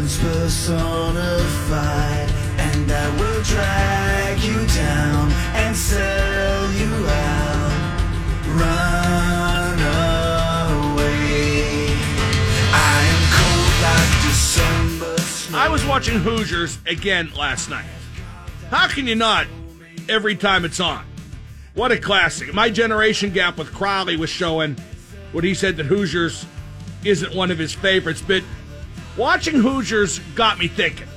Personified. And I will drag you down and sell you out. Run away. I am cold like December snow. I was watching Hoosiers again last night. How can you not every time it's on? What a classic. My generation gap with Crowley was showing what he said that Hoosiers isn't one of his favorites, but watching Hoosiers got me thinking.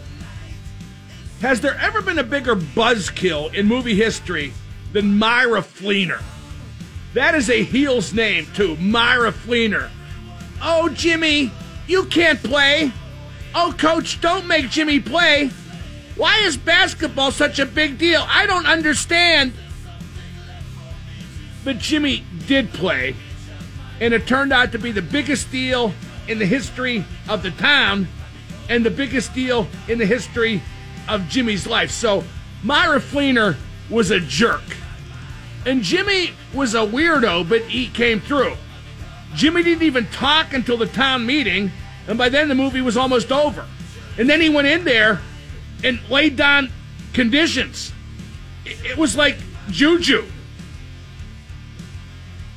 Has there ever been a bigger buzzkill in movie history than Myra Fleener? That is a heel's name, too. Myra Fleener. Oh, Jimmy, you can't play. Oh, coach, don't make Jimmy play. Why is basketball such a big deal? I don't understand. But Jimmy did play, and it turned out to be the biggest deal in the history of the town and the biggest deal in the history of Jimmy's life. So Myra Fleener was a jerk. And Jimmy was a weirdo, but he came through. Jimmy didn't even talk until the town meeting, and by then the movie was almost over. And then he went in there and laid down conditions. It was like juju.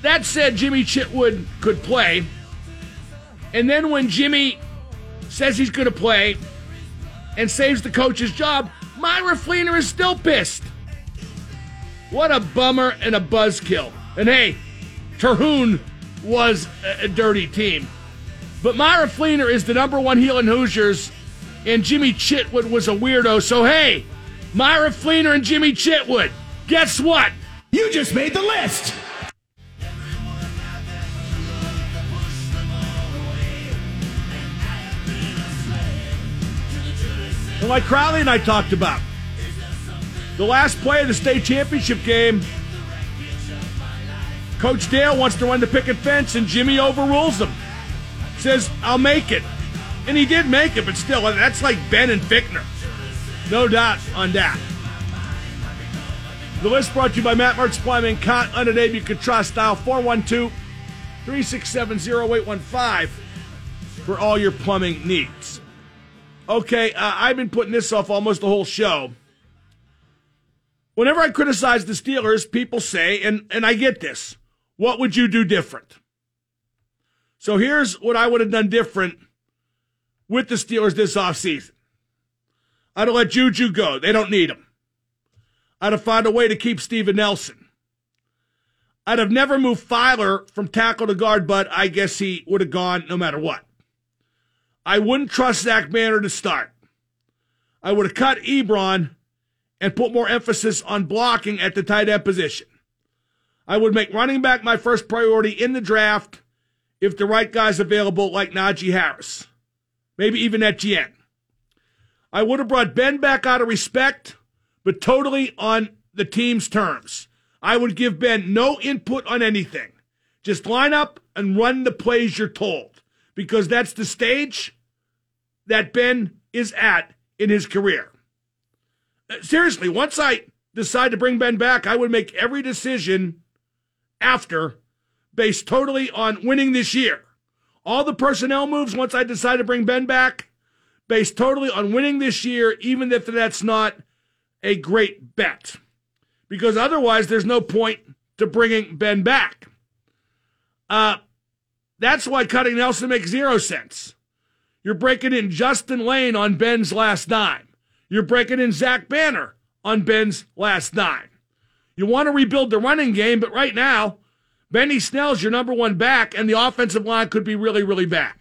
That said, Jimmy Chitwood could play. And then when Jimmy says he's going to play and saves the coach's job, Myra Fleener is still pissed. What a bummer and a buzzkill. And hey, Terhune was a, dirty team. But Myra Fleener is the number one heel in Hoosiers, and Jimmy Chitwood was a weirdo. So hey, Myra Fleener and Jimmy Chitwood, guess what? You just made the list. Like Crowley and I talked about, the last play of the state championship game, Coach Dale wants to run the picket fence, and Jimmy overrules him. Says, I'll make it. And he did make it, but still, that's like Ben and Fichtner. No doubt on that. The list brought to you by Matt Mertz Plumbing. A name you can trust. Dial 412 367 0815 for all your plumbing needs. Okay, uh, I've been putting this off almost the whole show. Whenever I criticize the Steelers, people say, and, and I get this, what would you do different? So here's what I would have done different with the Steelers this offseason. I'd have let Juju go. They don't need him. I'd have found a way to keep Steven Nelson. I'd have never moved Feiler from tackle to guard, but I guess he would have gone no matter what. I wouldn't trust Zach Banner to start. I would have cut Ebron and put more emphasis on blocking at the tight end position. I would make running back my first priority in the draft if the right guy's available, like Najee Harris, maybe even Etienne. I would have brought Ben back out of respect, but totally on the team's terms. I would give Ben no input on anything. Just line up and run the plays you're told, because that's the stage that Ben is at in his career. Uh, Seriously, once I decide to bring Ben back, I would make every decision after based totally on winning this year. All the personnel moves, once I decide to bring Ben back, based totally on winning this year, even if that's not a great bet. Because otherwise, there's no point to bringing Ben back. Uh, that's why cutting Nelson makes zero sense. You're breaking in Justin Layne on Ben's last dime. You're breaking in Zach Banner on Ben's last dime. You want to rebuild the running game, but right now, Benny Snell's your number one back, and the offensive line could be really, really bad.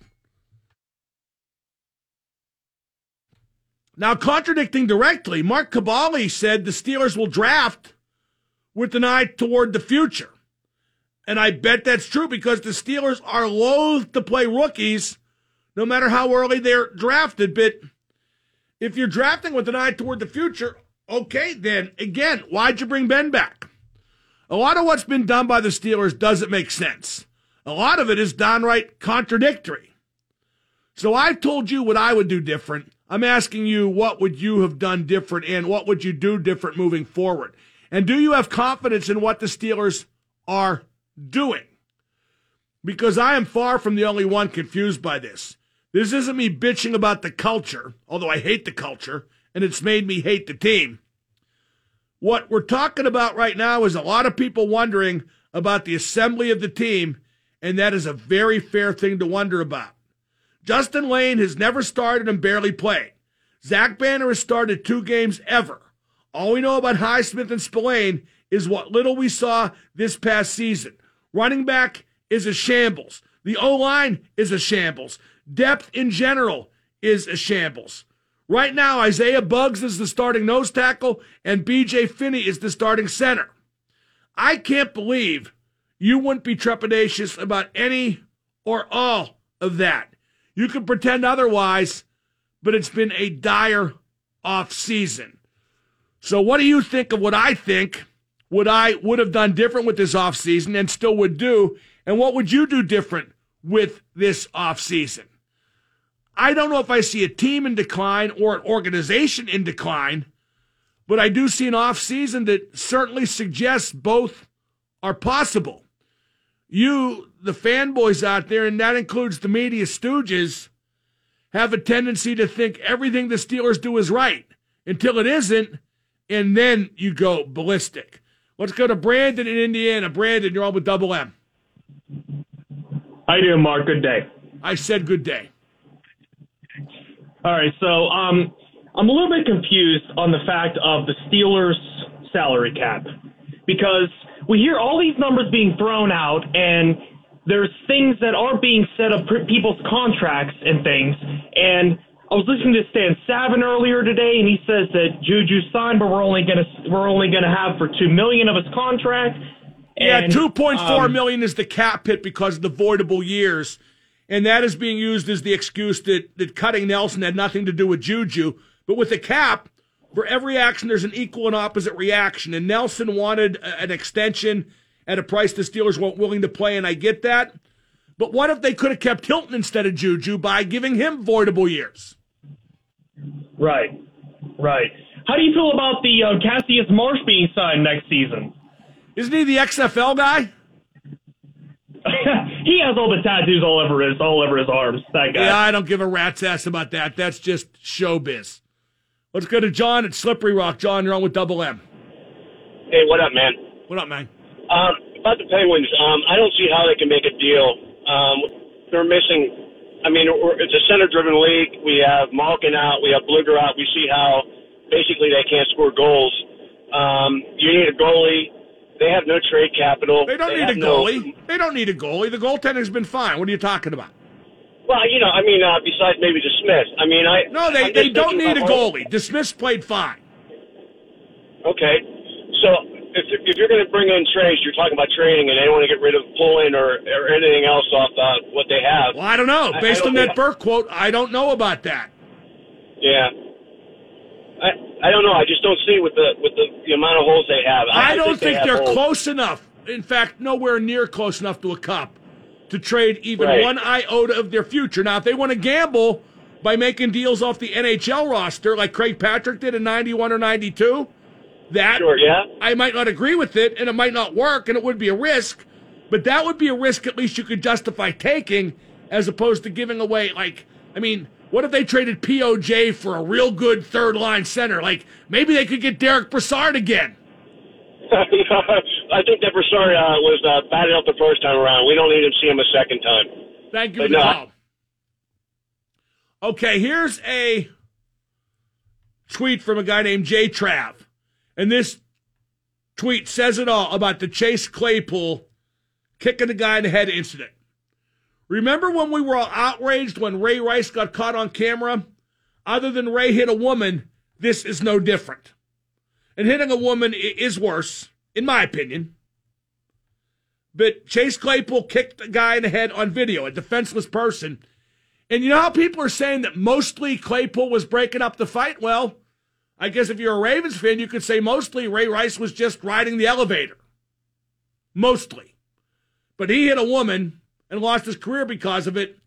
Now, contradicting directly, Mark Kaboly said the Steelers will draft with an eye toward the future. And I bet that's true because the Steelers are loath to play rookies no matter how early they're drafted. But if you're drafting with an eye toward the future, okay, then again, why'd you bring Ben back? A lot of what's been done by the Steelers doesn't make sense. A lot of it is downright contradictory. So I've told you what I would do different. I'm asking you, what would you have done different and what would you do different moving forward? And do you have confidence in what the Steelers are doing? Because I am far from the only one confused by this. This isn't me bitching about the culture, although I hate the culture, and it's made me hate the team. What we're talking about right now is a lot of people wondering about the assembly of the team, and that is a very fair thing to wonder about. Justin Layne has never started and barely played. Zach Banner has started two games ever. All we know about Highsmith and Spillane is what little we saw this past season. Running back is a shambles. The O line is a shambles. Depth in general is a shambles. Right now, Isaiah Buggs is the starting nose tackle, and BJ Finney is the starting center. I can't believe you wouldn't be trepidatious about any or all of that. You can pretend otherwise, but it's been a dire off season. So, what do you think of what I think? What I would have done different with this off season and still would do, and what would you do different with this off season? I don't know if I see a team in decline or an organization in decline, but I do see an off season that certainly suggests both are possible. You, the fanboys out there, and that includes the media stooges, have a tendency to think everything the Steelers do is right until it isn't, and then you go ballistic. Let's go to Brandon in Indiana. Brandon, you're on with Double M. How you doing, Mark? Good day. I said good day. All right, so um, I'm a little bit confused on the fact of the Steelers' salary cap because we hear all these numbers being thrown out, and there's things that are being said of people's contracts and things. And I was listening to Stan Savran earlier today, and he says that Juju signed, but we're only gonna we're only gonna have for two million of his contract. Yeah, And, two point four um, million is the cap hit because of the voidable years. And that is being used as the excuse that, that cutting Nelson had nothing to do with Juju. But with the cap, for every action, there's an equal and opposite reaction. And Nelson wanted a- an extension at a price the Steelers weren't willing to play, and I get that. But what if they could have kept Hilton instead of Juju by giving him voidable years? Right, right. How do you feel about the uh, Cassius Marsh being signed next season? Isn't he the XFL guy? he has all the tattoos all over his all over his arms. That guy. Yeah, I don't give a rat's ass about that. That's just showbiz. Let's go to John at Slippery Rock. John, you're on with Double M. Hey, what up, man? What up, man? Um, about the Penguins, um, I don't see how they can make a deal. Um, they're missing. I mean, it's a center-driven league. We have Malkin out. We have Blueger out. We see how basically they can't score goals. Um, you need a goalie. They have no trade capital. They don't need have a no- goalie. They don't need a goalie. The goaltender's been fine. What are you talking about? well, you know, I mean, uh, besides maybe the Smith. I mean, I No, they, they don't need a goalie. DeSmith played fine. Okay, so if, if you're going to bring in trades, you're talking about trading, and they want to get rid of Poulin or, or anything else off uh, what they have. Well, I don't know. I- I Based don't on that Burke quote, I don't know about that. Yeah. I I don't know. I just don't see with the with the, the amount of holes they have. I, don't think, they they're close enough. In fact, nowhere near close enough to a cup to trade even Right. one iota of their future. Now, if they want to gamble by making deals off the NHL roster like Craig Patrick did in 91 or 92, that Sure, yeah. I might not agree with it and it might not work and it would be a risk, but that would be a risk at least you could justify taking as opposed to giving away like I mean, what if they traded POJ for a real good third line center? Like maybe they could get Derick Brassard again. I think that Brassard uh, was uh, batted out the first time around. We don't need to see him a second time. Thank you the no, Okay, here's a tweet from a guy named Jay Trav. And this tweet says it all about the Chase Claypool kicking the guy in the head incident. Remember when we were all outraged when Ray Rice got caught on camera? Other than Ray hit a woman, this is no different. And hitting a woman is worse, in my opinion. but Chase Claypool kicked a guy in the head on video, a defenseless person. And you know how people are saying that mostly Claypool was breaking up the fight? Well, I guess if you're a Ravens fan, you could say mostly Ray Rice was just riding the elevator. Mostly. But he hit a woman and lost his career because of it.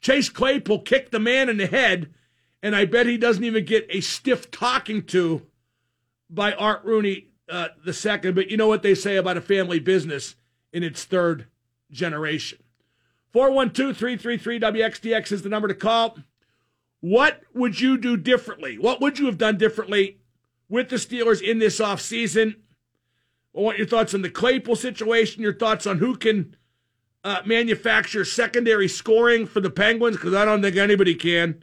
Chase Claypool kicked the man in the head, and I bet he doesn't even get a stiff talking to by Art Rooney uh, the second. But you know what they say about a family business in its third generation. 412 333 WXDX is the number to call. What would you do differently? What would you have done differently with the Steelers in this offseason? I want your thoughts on the Claypool situation, your thoughts on who can uh, manufacture secondary scoring for the Penguins, because I don't think anybody can.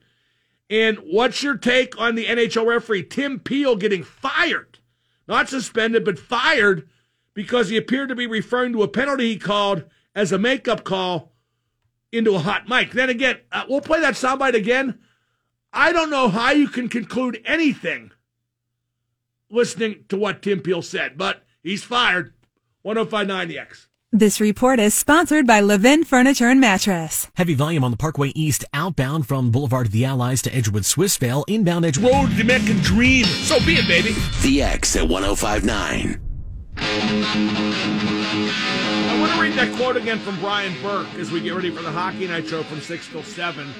And what's your take on the NHL referee, Tim Peel, getting fired? Not suspended, but fired because he appeared to be referring to a penalty he called as a makeup call into a hot mic. Then again, uh, we'll play that soundbite again. I don't know how you can conclude anything listening to what Tim Peel said, but he's fired. 1059 the X. This report is sponsored by Levin Furniture and Mattress. Heavy volume on the Parkway East outbound from Boulevard of the Allies to Edgewood Swissvale, inbound Edgewood. Road the American dream. So be it, baby. The X at 1059. I want to read that quote again from Brian Burke as we get ready for the Hockey Night Show from 6 till 7.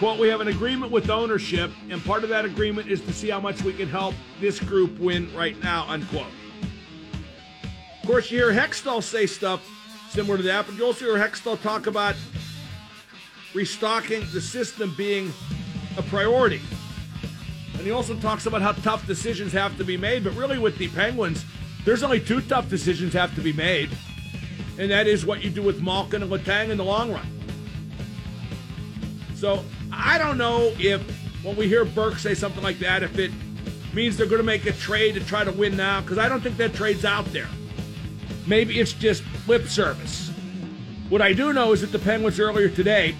Quote, we have an agreement with ownership, and part of that agreement is to see how much we can help this group win right now, unquote. Of course, you hear Hextall say stuff similar to that, but you also hear Hextall talk about restocking the system being a priority. And he also talks about how tough decisions have to be made, but really with the Penguins, there's only two tough decisions have to be made, and that is what you do with Malkin and Letang in the long run. So I don't know if when we hear Burke say something like that, if it means they're going to make a trade to try to win now, because I don't think that trade's out there. Maybe it's just lip service. What I do know is that the Penguins earlier today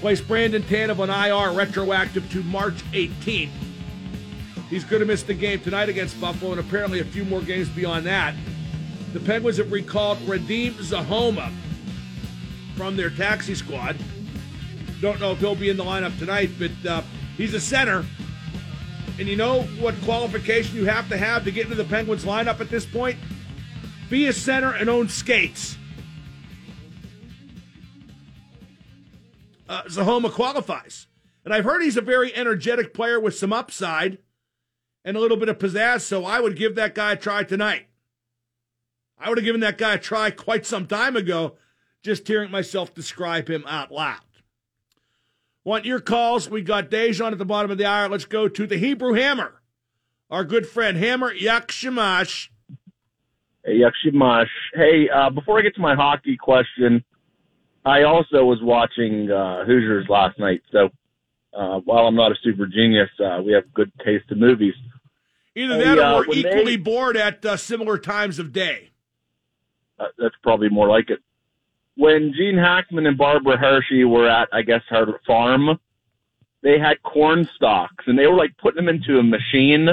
placed Brandon Tanev on IR retroactive to March 18th. He's going to miss the game tonight against Buffalo and apparently a few more games beyond that. The Penguins have recalled Radim Zohorna from their taxi squad. Don't know if he'll be in the lineup tonight, but uh, he's a center. And you know what qualification you have to have to get into the Penguins lineup at this point? Be a center and own skates. Uh, Zohorna qualifies. And I've heard he's a very energetic player with some upside and a little bit of pizzazz, so I would give that guy a try tonight. I would have given that guy a try quite some time ago, just hearing myself describe him out loud. Want your calls? We got Dejan at the bottom of the hour. Let's go to the Hebrew Hammer, our good friend Hammer Yakshamash. Hey, Yakshimash. Hey, uh, before I get to my hockey question, I also was watching uh, Hoosiers last night. So uh, while I'm not a super genius, uh, we have good taste in movies. Either Hey, that or uh, we're equally they- bored at uh, similar times of day. Uh, that's probably more like it. When Gene Hackman and Barbara Hershey were at, I guess, her farm, they had corn stalks and they were like putting them into a machine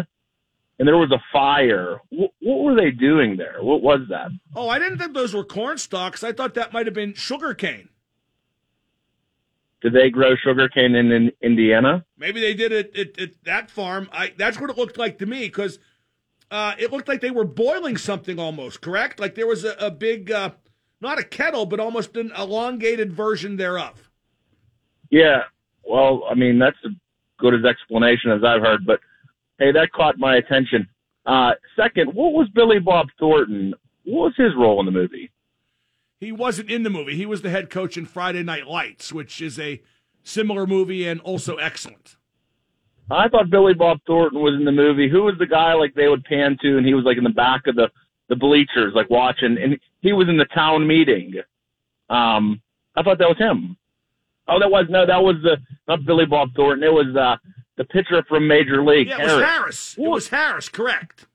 and there was a fire. What, what were they doing there? What was that? Oh, I didn't think those were corn stalks. I thought that might have been sugar cane. Did they grow sugarcane in, in Indiana? Maybe they did it at, at that farm. I, that's what it looked like to me because uh, it looked like they were boiling something almost, correct? Like there was a, a big, uh, not a kettle, but almost an elongated version thereof. Yeah. Well, I mean, that's as good as explanation as I've heard, but hey, that caught my attention. Uh, second, what was Billy Bob Thornton? What was his role in the movie? He wasn't in the movie. He was the head coach in Friday Night Lights, which is a similar movie and also excellent. I thought Billy Bob Thornton was in the movie. Who was the guy like they would pan to, and he was like in the back of the the bleachers, like watching, and he was in the town meeting. Um, I thought that was him. Oh, that was no, that was the not Billy Bob Thornton. It was uh, the pitcher from Major League. Yeah, it was Harris. It was Harris, correct.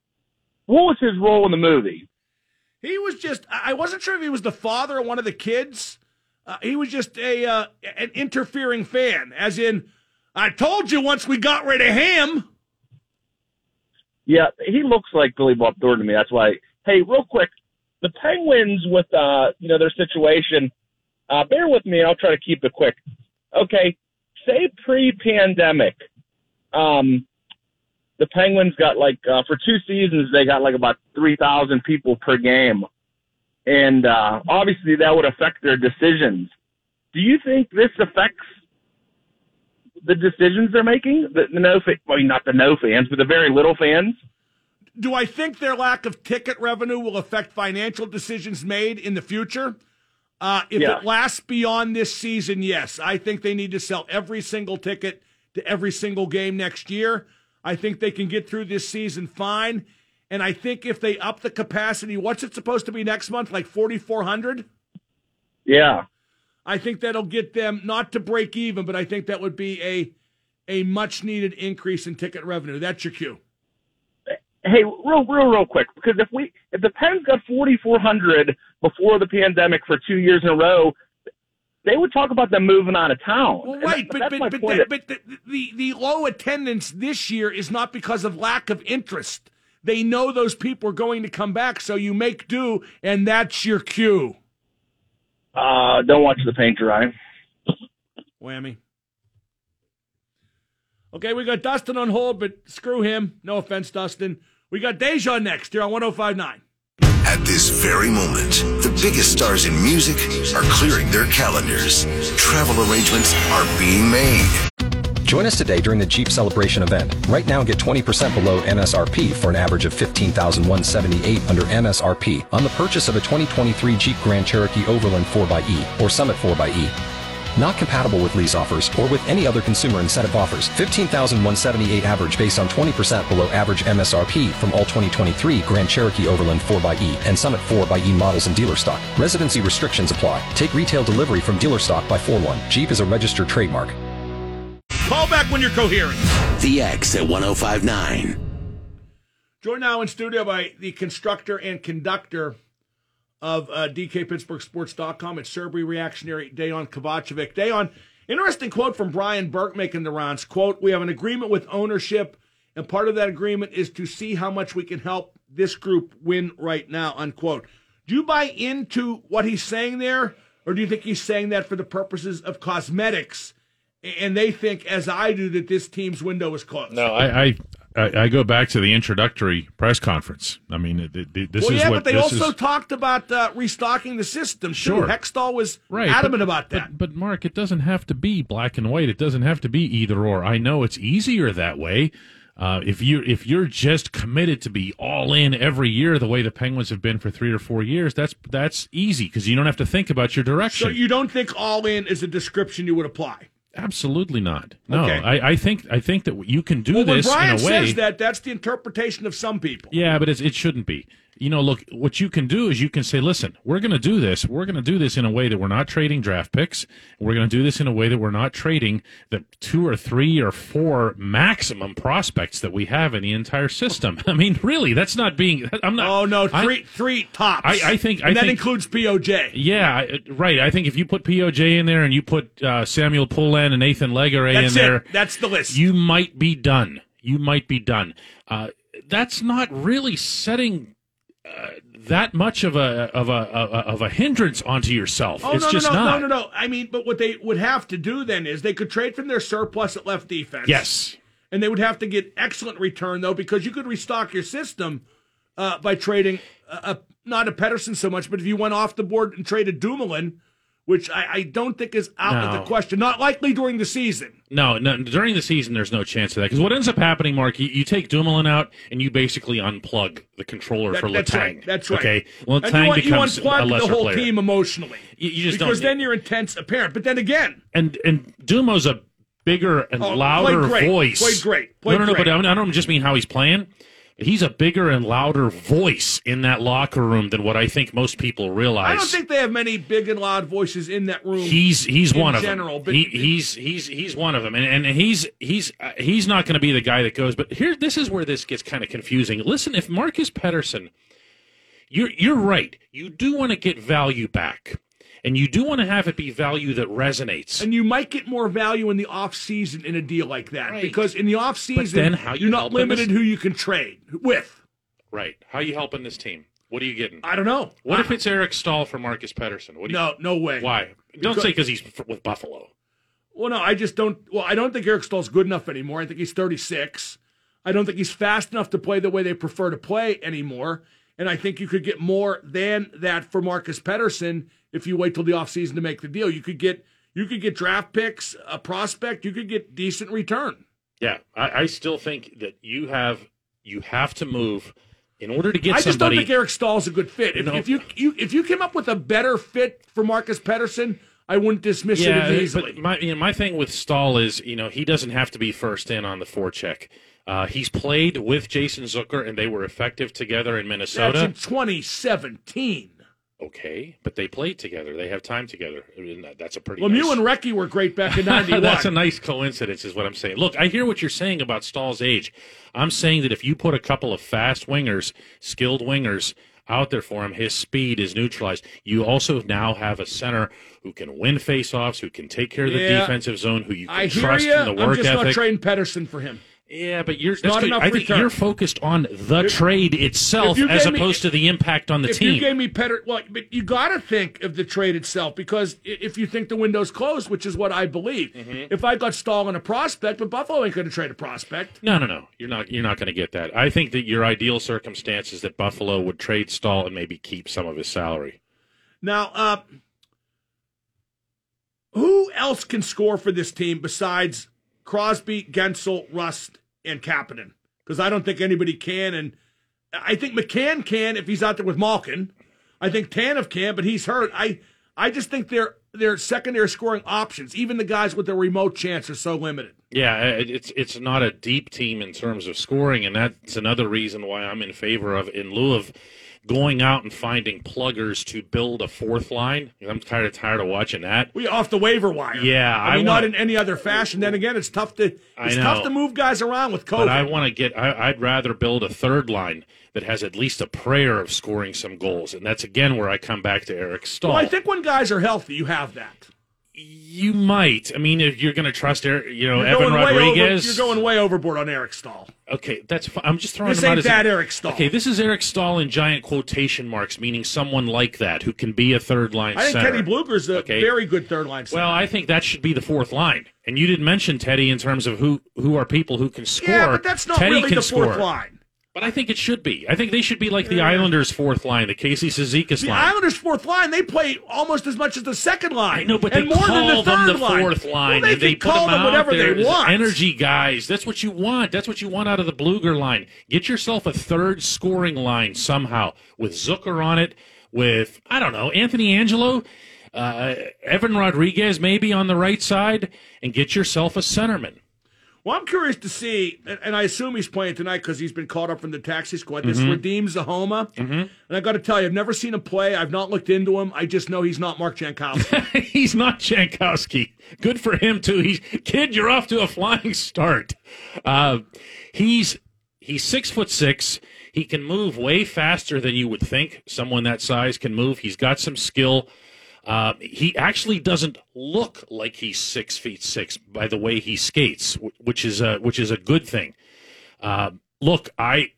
What was his role in the movie? He was just, I wasn't sure if he was the father of one of the kids. Uh, he was just a uh, an interfering fan, as in, I told you once we got rid of him. Yeah, he looks like Billy Bob Thornton to me. That's why. Hey, real quick, the Penguins with uh, you know their situation. Uh, bear with me, and I'll try to keep it quick. Okay, say pre-pandemic, um, the Penguins got like uh, for two seasons they got like about three thousand people per game, and uh, obviously that would affect their decisions. Do you think this affects the decisions they're making? The, the no, fa- I mean not the no fans, but the very little fans. Do I think their lack of ticket revenue will affect financial decisions made in the future? Uh, if Yeah. it lasts beyond this season, yes. I think they need to sell every single ticket to every single game next year. I think they can get through this season fine. And I think if they up the capacity, what's it supposed to be next month? Like 4,400? Yeah. I think that'll get them not to break even, but I think that would be a a much needed increase in ticket revenue. That's your cue. hey, real, real, real quick, because if we, if the Pens got 4,400 before the pandemic for two years in a row, they would talk about them moving out of town. Well, right, that- but that's but but, the, but the, the the low attendance this year is not because of lack of interest. They know those people are going to come back, so you make do, and that's your cue. uh, don't watch the paint dry. Whammy. Okay, we got Dustin on hold, but screw him. No offense, Dustin. We got Deja next here on 1059. At this very moment, the biggest stars in music are clearing their calendars. Travel arrangements are being made. Join us today during the Jeep Celebration event. Right now, get 20% below MSRP for an average of 15178 under MSRP on the purchase of a 2023 Jeep Grand Cherokee Overland 4xE or Summit 4xE. Not compatible with lease offers or with any other consumer incentive offers. 15,178 average based on 20% below average MSRP from all 2023 Grand Cherokee Overland 4xE and Summit 4xE models in dealer stock. Residency restrictions apply. Take retail delivery from dealer stock by 4-1. Jeep is a registered trademark. Call back when you're coherent. The X at 1059. Joined now in studio by the constructor and conductor of uh, DKPittsburghSports.com. It's Serbian reactionary Dejan Kovacevic. Dejan, interesting quote from Brian Burke making the rounds. Quote, we have an agreement with ownership, and part of that agreement is to see how much we can help this group win right now, unquote. Do you buy into what he's saying there, or do you think he's saying that for the purposes of cosmetics, and they think, as I do, that this team's window is closed? No, I, I I I go back to the introductory press conference. I mean, it- it- this well, is yeah, what but they also is. talked about uh, restocking the system. too. Sure. Hextall was Right, adamant but- about that. But, but Mark, it doesn't have to be black and white. It doesn't have to be either or. I know it's easier that way. Uh, if you if you're just committed to be all in every year, the way the Penguins have been for three or four years, that's that's easy because you don't have to think about your direction. so you don't think all in is a description you would apply? Absolutely not. No, Okay. I, I think I think that you can do well, when this Brian in a way. says that, that's the interpretation of some people. Yeah, but it's, it shouldn't be. You know, look, what you can do is you can say, listen, we're going to do this. We're going to do this in a way that we're not trading draft picks. We're going to do this in a way that we're not trading the two or three or four maximum prospects that we have in the entire system. I mean, really, that's not being. I'm not. Oh no, I- three three tops. I- I think- I that think- includes POJ. Yeah, right. I think if you put POJ in there and you put uh, Samuel Poulin and Nathan Legare That's in there. That's the list. you might be done. You might be done. Uh, that's not really setting uh, that much of a of a of a hindrance onto yourself. Oh it's no, just no, no, not. no, no, no. I mean, but what they would have to do then is they could trade from their surplus at left defense. Yes. and they would have to get excellent return though because you could restock your system uh, by trading a, a, not a Pettersson so much, but if you went off the board and traded Dumoulin, which I, I don't think is out of the question, not likely during the season. No, no, during the season, there's no chance of that. Because what ends up happening, Mark, you, you take Dumoulin out and you basically unplug the controller That- for that's Letang. right. That's right. Okay, well, and you, want, you becomes a unplug lesser the whole player. team emotionally. You, you just because then your intent's apparent. But then again, and and Dumo's a bigger and Oh, louder played great. voice. Played great. Played no, no, no. great. But I, mean, I don't just mean how he's playing. He's a bigger and louder voice in that locker room than what I think most people realize. I don't think they have many big and loud voices in that room. He's he's one of general, them. But he, he's he's he's one of them, and and he's he's uh, he's not going to be the guy that goes. But here, this is where this gets kind of confusing. Listen, if Marcus Pettersson, you're you're right. You do want to get value back, and you do want to have it be value that resonates. and you might get more value in the off season in a deal like that because in the off season you you're not limited this- who you can trade with. Right? How are you helping this team? What are you getting? I don't know. What I- if it's Eric Staal for Marcus Pettersson? What do you, No, no way. Why? Don't Because- say because he's with Buffalo. Well, no, I just don't. Well, I don't think Eric Staal's good enough anymore. I think he's 36. I don't think he's fast enough to play the way they prefer to play anymore. And I think you could get more than that for Marcus Pettersson if you wait till the offseason to make the deal. You could get you could get draft picks, a prospect. You could get decent return. Yeah, I, I still think that you have you have to move in order to get I just don't think Eric Staal's a good fit. If, No. if you, you if you came up with a better fit for Marcus Pettersson, I wouldn't dismiss it as easily. but my you know, my thing with Staal is you know he doesn't have to be first in on the forecheck. Uh, he's played with Jason Zucker and they were effective together in That's Minnesota. in 2017. Okay, but they played together. They have time together. I mean, that- That's a pretty. Well, nice... Mew and Recky were great back in '91. That's a nice coincidence, is what I'm saying. Look, I hear what you're saying about Staal's age. I'm saying that if you put a couple of fast wingers, skilled wingers, out there for him, his speed is neutralized. You also now have a center who can win faceoffs, who can take care of the Yeah. defensive zone, who you can I hear trust you. in the work I'm just not ethic. trading Pettersson for him. Yeah, but you're not enough I think you're focused on the trade itself as gave me- opposed to the impact on the if team. you gave me Peder, well, but you got to think of the trade itself because if you think the window's closed, which is what I believe, Mm-hmm. if I got Staal and a prospect, but Buffalo ain't going to trade a prospect. No, no, no. You're not. You're not going to get that. I think that your ideal circumstance is that Buffalo would trade Staal and maybe keep some of his salary. Now, uh, who else can score for this team besides Crosby, Guentzel, Rust, and Kapanen? Because I don't think anybody can, and I think McCann can if he's out there with Malkin. I think Tanev can, but he's hurt. I I just think their their secondary scoring options, even the guys with the remote chance, are so limited. Yeah, it's it's not a deep team in terms of scoring, and that's another reason why I'm in favor of, in lieu of going out and finding pluggers to build a fourth line. I'm kind of tired of watching that. We off the waiver wire. Yeah, I I mean want- not in any other fashion. Then again, it's tough to I it's know. tough to move guys around with COVID. But I want to get. I, I'd rather build a third line that has at least a prayer of scoring some goals, and that's again where I come back to Eric Staal. well, I think when guys are healthy, you have that. You might. I mean, if you're going to trust, Eric, you know, Evan way over- Rodrigues. you're going way overboard on Eric Staal. Okay, that's fine. I'm just throwing This him out ain't as that Eric Staal. Okay, this is Eric Staal in giant quotation marks, meaning someone like that who can be a third line I think center. Kenny Blueger's a Okay. very good third line center. Well, I think that should be the fourth line. And you didn't mention Teddy in terms of who who are people who can score. yeah, but that's not Teddy really the fourth score. line. But I think it should be. I think they should be like the Islanders' fourth line, the Casey The line. The Islanders' fourth line, they play almost as much as the second line. I know, but and they more call than the them the fourth line, Well, they and they put call them them whatever there they want. energy guys. That's what you want. That's what you want out of the Blueger line. Get yourself a third scoring line somehow with Zucker on it, with I don't know Anthony Angello, uh, Evan Rodrigues maybe on the right side, and get yourself a centerman. Well, I'm curious to see, and, I assume he's playing tonight because he's been caught up from the taxi squad. This Mhm. Radim Zohorna. Mm-hmm. And I got to tell you, I've never seen him play. I've not looked into him. I just know he's not Mark Jankowski. He's not Jankowski. Good for him too. He's kid. You're off to a flying start. Uh, he's he's six foot six. He can move way faster than you would think. Someone that size can move. He's got some skill. Uh, he actually doesn't look like he's six feet six by the way he skates, which is a which is a good thing. Uh, look, I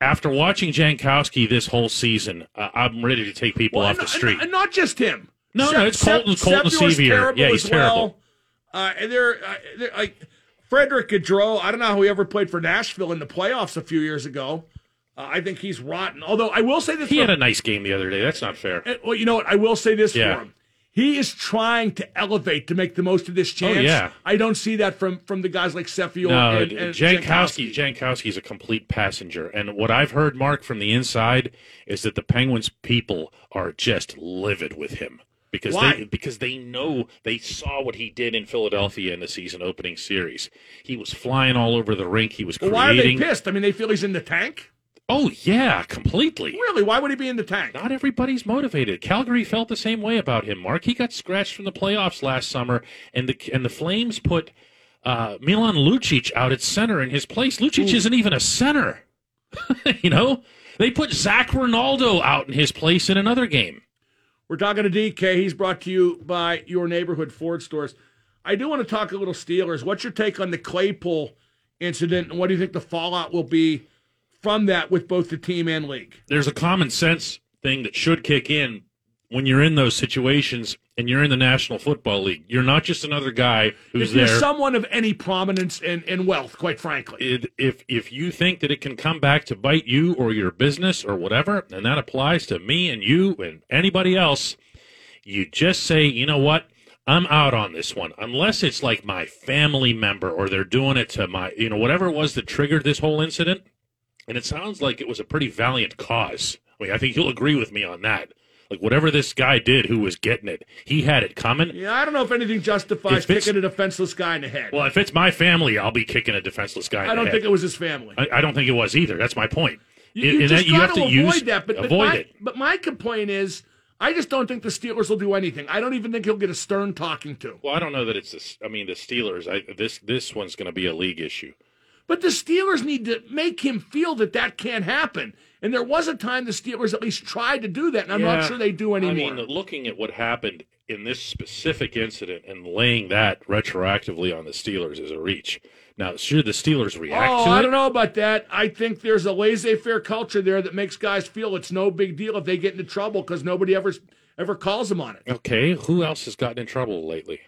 after watching Jankowski this whole season, uh, I'm ready to take people Well, off the street. And, not just him. No, no, it's Colton- Colton Sceviour's Sceviour. Yeah, he's terrible. Well. Uh, and they're, they're like Frederick Gaudreau. I don't know how he ever played for Nashville in the playoffs a few years ago. Uh, I think he's rotten. Although I will say this, He had a nice game the other day. That's not fair. Uh, Well, you know what? I will say this Yeah. for him. He is trying to elevate to make the most of this chance. Oh, yeah. I don't see that from from the guys like Sceviour No, and, and Jankowski. Jankowski's a complete passenger, and what I've heard, Mark, from the inside is that the Penguins people are just livid with him because Why? they because they know they saw what he did in Philadelphia in the season opening series. He was flying all over the rink. He was Well, creating. why are they pissed? I mean, they feel he's in the tank. Oh yeah, completely. Really? Why would he be in the tank? Not everybody's motivated. Calgary felt the same way about him. Mark, he got scratched from the playoffs last summer, and the and the Flames put uh, Milan Lucic out at center in his place. Lucic isn't even a center. you know, they put Zach Rinaldo out in his place in another game. We're talking to DK. He's brought to you by your neighborhood Ford stores. I do want to talk a little Steelers. What's your take on the Claypool incident, and what do you think the fallout will be from that with both the team and league. There's a common sense thing that should kick in when you're in those situations and you're in the National Football League. You're not just another guy who's there. someone of any prominence and, and wealth, quite frankly. It- if if you think that it can come back to bite you or your business or whatever, and that applies to me and you and anybody else, you just say, you know what, I'm out on this one. Unless it's like my family member or they're doing it to my, you know, whatever it was that triggered this whole incident. And it sounds like it was a pretty valiant cause. I mean, I think you'll agree with me on that. Like whatever this guy did, who was getting it, he had it coming. Yeah, I don't know if anything justifies If kicking a defenseless guy in the head. Well, if it's my family, I'll be kicking a defenseless guy. in I don't think it was his family. I, I don't think it was either. That's my point. You, you that just you got have to to avoid use that. But, but avoid my, it. But my complaint is, I just don't think the Steelers will do anything. I don't even think he'll get a stern talking to. Well, I don't know that it's. The, I mean, the Steelers. I, this this one's going to be a league issue. But the Steelers need to make him feel that that can't happen. And there was a time the Steelers at least tried to do that, and I'm not sure they do anymore. I mean, looking at what happened in this specific incident and laying that retroactively on the Steelers is a reach. Now, should the Steelers react Oh, I don't know about that. I think there's a laissez-faire culture there that makes guys feel it's no big deal if they get into trouble because nobody ever ever calls them on it. Okay, who else has gotten in trouble lately?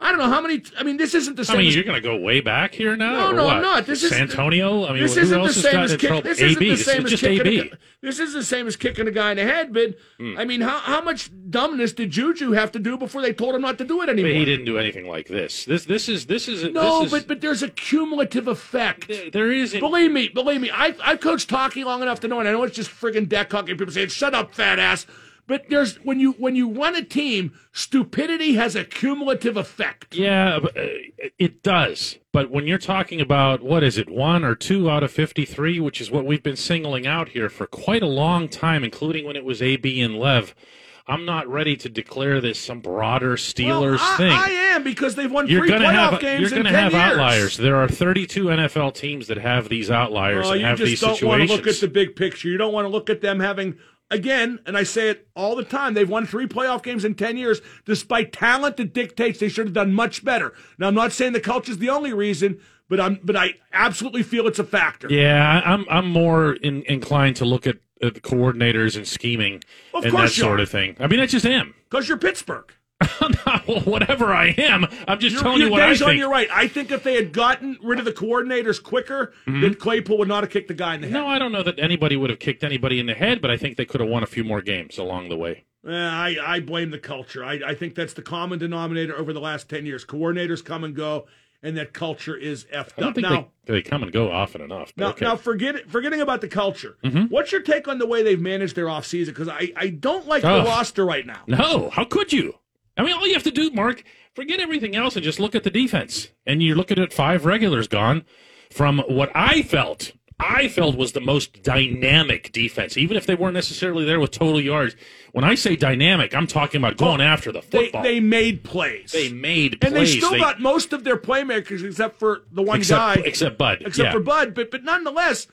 I don't know how many. I mean, this isn't the I same. mean, as- you're going to go way back here now. No, no? I'm not. This is Santonio. I mean, this who isn't else the same as in kick, trouble? This isn't the same as kicking. This is the same as kicking a guy in the head. But Hmm. I mean, how how much dumbness did Juju have to do before they told him not to do it But anymore? he didn't do anything like this. This this is this is No, this is, but but there's a cumulative effect. there is. Believe me, believe me. I've I've coached hockey long enough to know, and I know it's just friggin' deck hockey. People say, "Shut up, fat ass." But there's when you when you run a team, stupidity has a cumulative effect. Yeah, uh, it does. But when you're talking about what is it, one or two out of 53, which is what we've been singling out here for quite a long time, including when it was AB and Lev, I'm not ready to declare this some broader Steelers Well, I, thing. I am because they've won you're three gonna playoff have games you're in gonna 10 have years. outliers. There are 32 NFL teams that have these outliers Oh, and you have just these don't want to look at the big picture. You don't want to look at them having again, and I say it all the time. They've won three playoff games in ten years, despite talent that dictates they should have done much better. Now, I'm not saying the culture is the only reason, but I'm but I absolutely feel it's a factor. Yeah, I'm I'm more in, inclined to look at, at the coordinators and scheming Of and that sort are. of thing. I mean, I just am. Because you're Pittsburgh. Well, whatever I am, I'm just telling you what I days on your right. I think if they had gotten rid of the coordinators quicker, then Claypool would not have kicked the guy in the head. Mm-hmm. No, I don't know that anybody would have kicked anybody in the head, but I think they could have won a few more games along the way. Eh, I, I blame the culture. I, I think that's the common denominator over the last 10 years. Coordinators come and go, and that culture is effed I don't up. think Now, they, they come and go often enough. now, okay. now forget, forgetting about the culture, Mhm. what's your take on the way they've managed their offseason? Because I, I don't like Oh. the roster right now. No, how could you? I mean, all you have to do, Mark, forget everything else and just look at the defense. And you're looking at five regulars gone from what I felt. I felt was the most dynamic defense, even if they weren't necessarily there with total yards. When I say dynamic, I'm talking about going oh, after the football. they made plays. They made plays. and they still They- got most of their playmakers except for the one except, guy. except Bud. except yeah. for Bud. But, but nonetheless,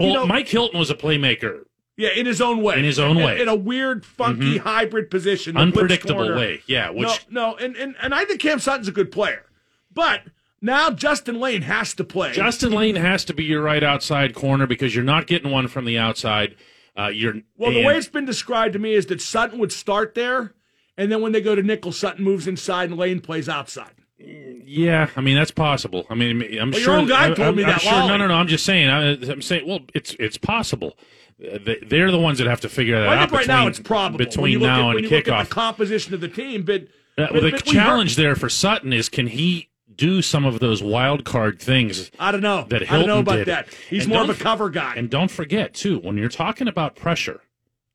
Well, you know, Mike Hilton was a playmaker. Yeah, in his own way. In his own In- way. In a weird, funky Mhm. hybrid position. the Unpredictable way. Yeah, which no, no, and, and and I think Cam Sutton's a good player, but now Justin Layne has to play. Justin Layne has to be your right outside corner because you're not getting one from the outside. Uh, you're well, the and- way it's been described to me is that Sutton would start there, and then when they go to nickel, Sutton moves inside and Layne plays outside. Yeah, I mean that's possible. I mean, I'm Well, your sure. own guy I- told I'm, me I'm that, Sure, no, no, no. I'm just saying. I, I'm saying. Well, it's it's possible. They- They're the ones that have to figure that Well, I out. think right between, now it's probable between now at, and you look at kickoff. the composition of the team. But, Uh, but- the but challenge there for Sutton is can he do some of those wild card things? I don't know. That I don't know about did. that. He's And more of a cover guy. And don't forget too, when you're talking about pressure,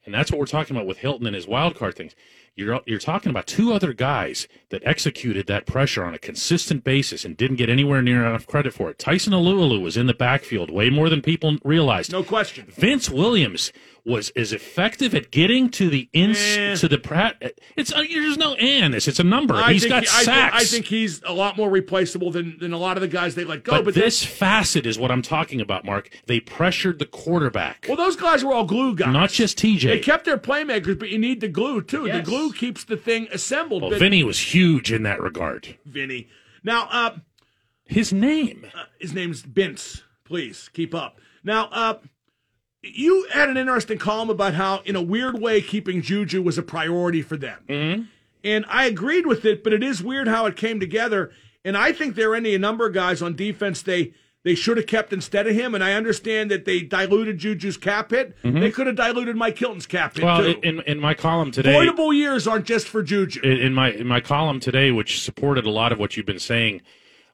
and that's what we're talking about with Hilton and his wild card things. You're you're talking about two other guys that executed that pressure on a consistent basis and didn't get anywhere near enough credit for it. Tyson Alualu was in the backfield way more than people realized. No question. Vince Williams was as effective at getting to the ins Eh. to the prat. It's uh, there's no and this. It's a number. I He's think got he- I think, sacks. I think he's a lot more replaceable than, than a lot of the guys they let go. but, But, this facet is what I'm talking about, Mark. They pressured the quarterback. well, those guys were all glue guys. Not just TJ. They kept their playmakers, but you need the glue too. The glue keeps the thing assembled. Well, but- Vinny was huge in that regard. Vinny. Now, uh, his name. Uh, his name's Bince. Please keep up. Now, uh, you had an interesting column about how, in a weird way, keeping Juju was a priority for them. Mm-hmm. And I agreed with it, but it is weird how it came together. And I think there are any number of guys on defense they they should have kept instead of him. And I understand that they diluted Juju's cap hit. Mhm. They could have diluted Mike Hilton's cap hit Well, too. in in my column today, Voidable years aren't just for Juju. in in my in my column today, which supported a lot of what you've been saying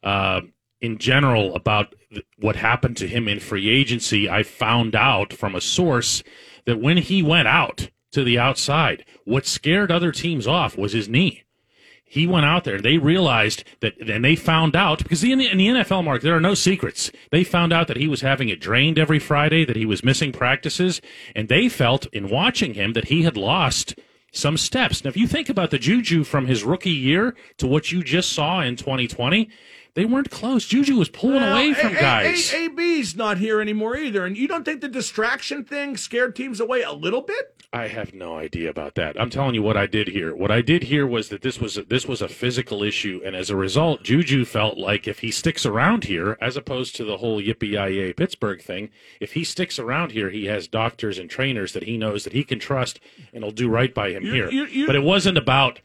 uh, in general about what happened to him in free agency, I found out from a source that when he went out to the outside, what scared other teams off was his knee. He went out there. They realized that, and they found out because in the, in the NFL, Mark, there are no secrets. They found out that he was having it drained every Friday, that he was missing practices, and they felt in watching him that he had lost some steps. Now, if you think about the Juju from his rookie year to what you just saw in 2020, they weren't close. Juju was pulling Well, away from A- A- guys. A- AB's not here anymore either. And you don't think the distraction thing scared teams away a little bit? I have no idea about that. I'm telling you what I did here. What I did here was that this was a, this was a physical issue, and as a result, Juju felt like if he sticks around here, as opposed to the whole yippee yay Pittsburgh thing, if he sticks around here, he has doctors and trainers that he knows that he can trust and will do right by him You- here. you- you- but it wasn't about.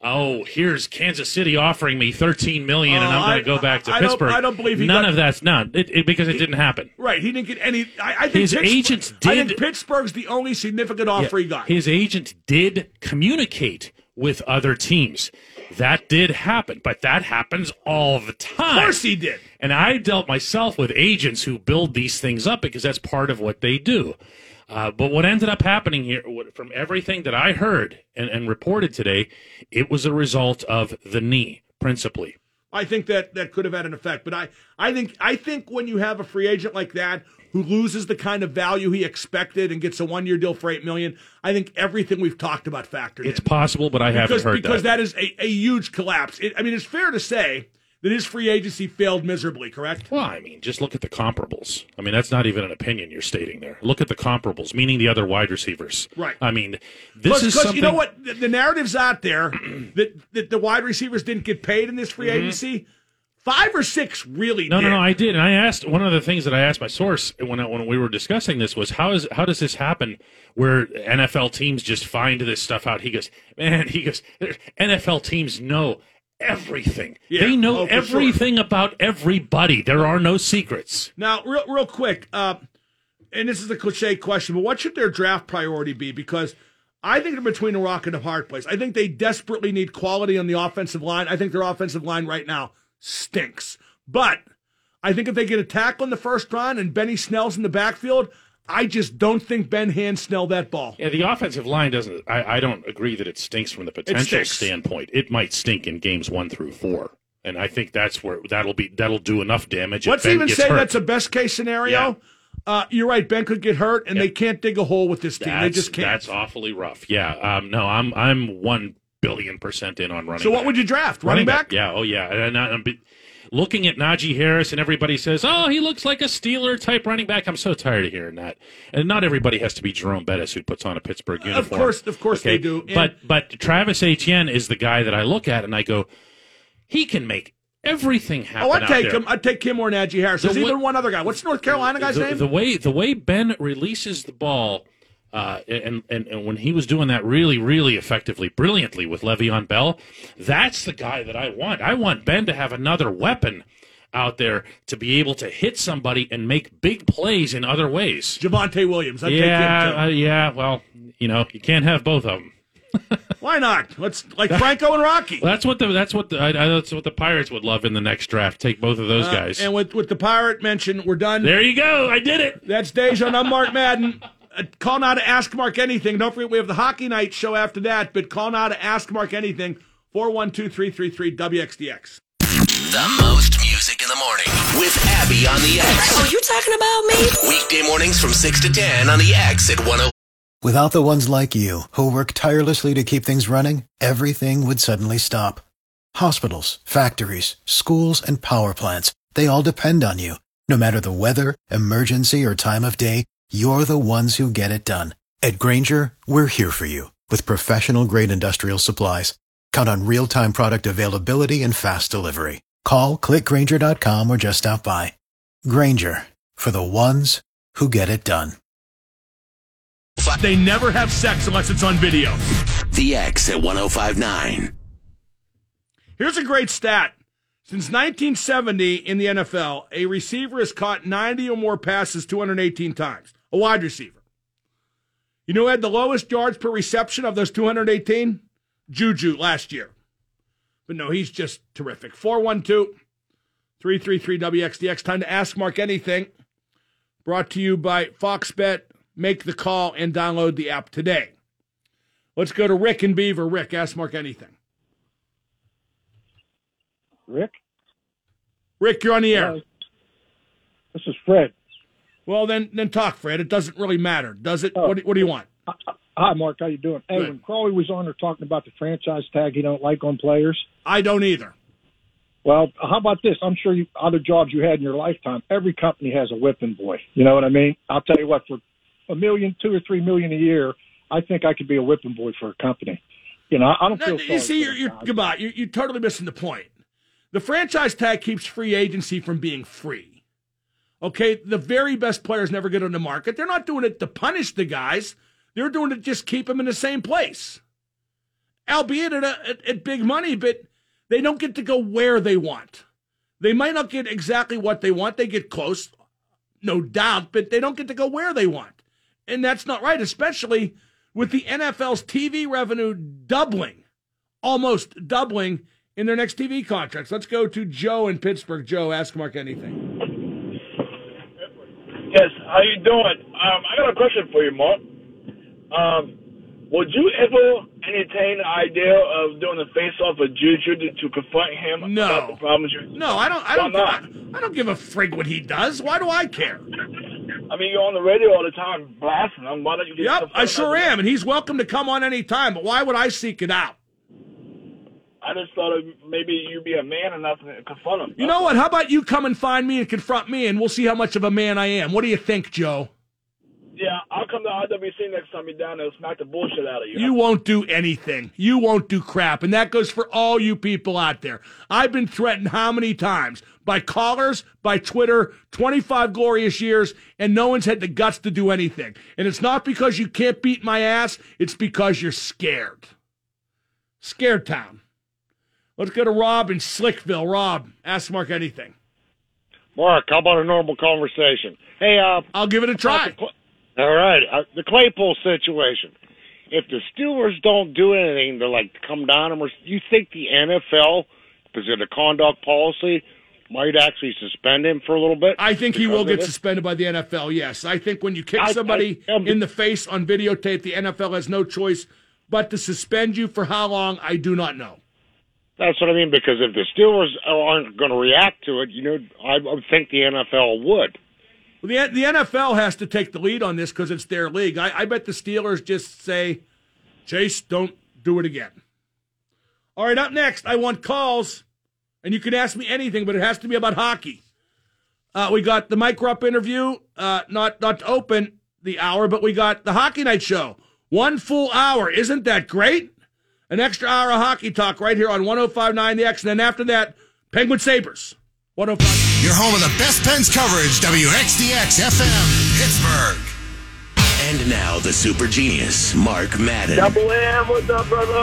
Oh, here's Kansas City offering me 13 million, and Oh, I'm going to go back to I don't- Pittsburgh. I don't believe he none got- of that's none it, it- because it didn't happen. Right. He didn't get any. I, I think His agents did- think Pittsburgh's the only significant offer he got. His agent did communicate with other teams. That did happen, but that happens all the time. Of course he did. And I dealt myself with agents who build these things up because that's part of what they do. Uh, but what ended up happening here, from everything that I heard and, and reported today, it was a result of the knee, principally. I think that that could have had an effect. But I, I think I think when you have a free agent like that who loses the kind of value he expected and gets a one year deal for eight million, I think everything we've talked about factored It's in. possible, but I because, haven't heard that. because that. that is a, a huge collapse. It, I mean, it's fair to say that his free agency failed miserably. Correct? Well, I mean, just look at the comparables. I mean, that's not even an opinion you're stating there. Look at the comparables, meaning the other wide receivers. Right. I mean, this is Because something. you know what, the, the narrative's out there that that the wide receivers didn't get paid in this free Mhm. agency. Five or six really No, did. no, no. I did, and I asked one of the things that I asked my source when I, when we were discussing this was how is how does this happen where NFL teams just find this stuff out? He goes, man, he goes, NFL teams know everything. Yeah. They know Oh, for sure. everything about everybody. There are no secrets. Now, real real quick, uh, and this is a cliche question, but what should their draft priority be? Because I think they're between a rock and a hard place. I think they desperately need quality on the offensive line. I think their offensive line right now stinks. But I think if they get a tackle in the first round and Benny Snell's in the backfield, I just don't think Ben Hand Snell that ball. Yeah, the offensive line doesn't. I, I don't agree that it stinks from the potential stinks. standpoint. It might stink in games one through four, and I think that's where that'll be. That'll do enough damage. Let's Ben even say hurt. that's a best case scenario. Uh, you're right. Ben could get hurt, and they can't dig a hole with this team. That's, they just can't. That's awfully rough. Yeah. Um, no, I'm I'm one billion percent in on running. So what back. would you draft? Running back? Yeah. Oh yeah. And am looking at Najee Harris, and everybody says, "Oh, he looks like a Steeler type running back." I'm so tired of hearing that. And not everybody has to be Jerome Bettis who puts on a Pittsburgh uniform. Of course- of course they do. And- but but Travis Etienne is the guy that I look at and I go, he can make everything happen. Oh, I'd take him. I'd take him or Najee Harris. The There's even one other guy. What's North Carolina guy's the, name? The way the way Ben releases the ball, uh, and, and and when he was doing that really really effectively, brilliantly with Le'Veon Bell, that's the guy that I want. I want Ben to have another weapon out there to be able to hit somebody and make big plays in other ways. Javonte Williams. I'd yeah, take him uh, yeah. Well, you know, you can't have both of them. Why not? Let's like Franco and Rocky. Well, that's what the that's what the I, I, that's what the Pirates would love in the next draft. Take both of those Uh, guys. and with with the pirate mention, we're done. there you go. I did it. That's Deja. I'm Mark Madden. Uh, call now to ask Mark anything. Don't forget we have the Hockey Night show after that. But call now to ask Mark anything. Four one two three three three WXDX. The most music in the morning with Abby on the X. Oh, you talking about me? Weekday mornings from 6 to 10 on the X at 10. Without the ones like you, who work tirelessly to keep things running, everything would suddenly stop. Hospitals, factories, schools, and power plants, they all depend on you. No matter the weather, emergency, or time of day, you're the ones who get it done. At Grainger, we're here for you with professional grade industrial supplies. Count on real time product availability and fast delivery. Call clickgrainger.com or just stop by. Grainger for the ones who get it done. They never have sex unless it's on video. The X at 1059. Here's a great stat. Since 1970 in the NFL, a receiver has caught 90 or more passes 218 times. A wide receiver. You know who had the lowest yards per reception of those 218? Juju last year. But no, he's just terrific. 412 333 WXDX. Time to ask Mark anything. Brought to you by Fox Bet. Make the call and download the app today. Let's go to Rick and Beaver. Rick, ask Mark anything. Rick? Rick, you're on the air. Hello. This is Fred. Well, then, then talk, Fred. It doesn't really matter, does it? What, do- what do you want? Hi, Mark. How you doing? Hey, Good. when Crawley was on there talking about the franchise tag he don't like on players. I don't either. Well, how about this? I'm sure you other jobs you had in your lifetime. Every company has a whipping boy. You know what I mean? I'll tell you what. For a million, two or three million a year, I think I could be a whipping boy for a company. You know, I don't No, feel. you see, you're, you're, goodbye. You're, you're totally missing the point. The franchise tag keeps free agency from being free. Okay, the very best players never get on the market. They're not doing it to punish the guys. They're doing it to just keep them in the same place, albeit at, a, at, at big money. But they don't get to go where they want. They might not get exactly what they want. They get close, no doubt, but they don't get to go where they want, and that's not right. Especially with the NFL's TV revenue doubling almost doubling in their next TV contracts. Let's go to Joe in Pittsburgh. Joe, ask Mark anything. How you doing? Um, I got a question for you, Mark. Um, would you ever entertain the idea of doing a face-off with Juju to, to confront him No. about the problems you? No, I don't. I don't. not? I, I don't give a frig what he does. Why do I care? I mean, you're on the radio all the time blasting him. Why don't you? Yep, I sure am, and he's welcome to come on any time. But why would I seek it out? I just thought maybe you'd be a man enough to confront him. You know what? How about you come and find me and confront me, and we'll see how much of a man I am. What do you think, Joe? Yeah, I'll come to RWC next time you're down there and smack the bullshit out of you. You won't do anything. You won't do crap. And that goes for all you people out there. I've been threatened how many times? By callers, by Twitter, 25 glorious years, and no one's had the guts to do anything. And it's not because you can't beat my ass, it's because you're scared. Scared town. Let's go to Rob in Slickville. Rob, ask Mark anything. Mark, how about a normal conversation? Hey, uh, I'll give it a try. All right, uh, the Claypool situation. If the Steelers don't do anything to like come down and you think the NFL, because of the conduct policy, might actually suspend him for a little bit? I think he will get this? suspended by the NFL. Yes, I think when you kick I- somebody I- in the face on videotape, the NFL has no choice but to suspend you for how long. I do not know. That's what I mean. Because if the Steelers aren't going to react to it, you know, I would think the NFL would. Well, the the NFL has to take the lead on this because it's their league. I, I bet the Steelers just say, Chase, don't do it again. All right, up next, I want calls, and you can ask me anything, but it has to be about hockey. Uh, we got the Mike Rupp interview, uh, not not to open the hour, but we got the Hockey Night Show. One full hour. Isn't that great? An extra hour of hockey talk right here on 1059 The X. And then after that, Penguin Sabres. 105. Your home of the best Pens coverage, WXDX FM, Pittsburgh. And now the super genius, Mark Madden. Double M, what's up, brother?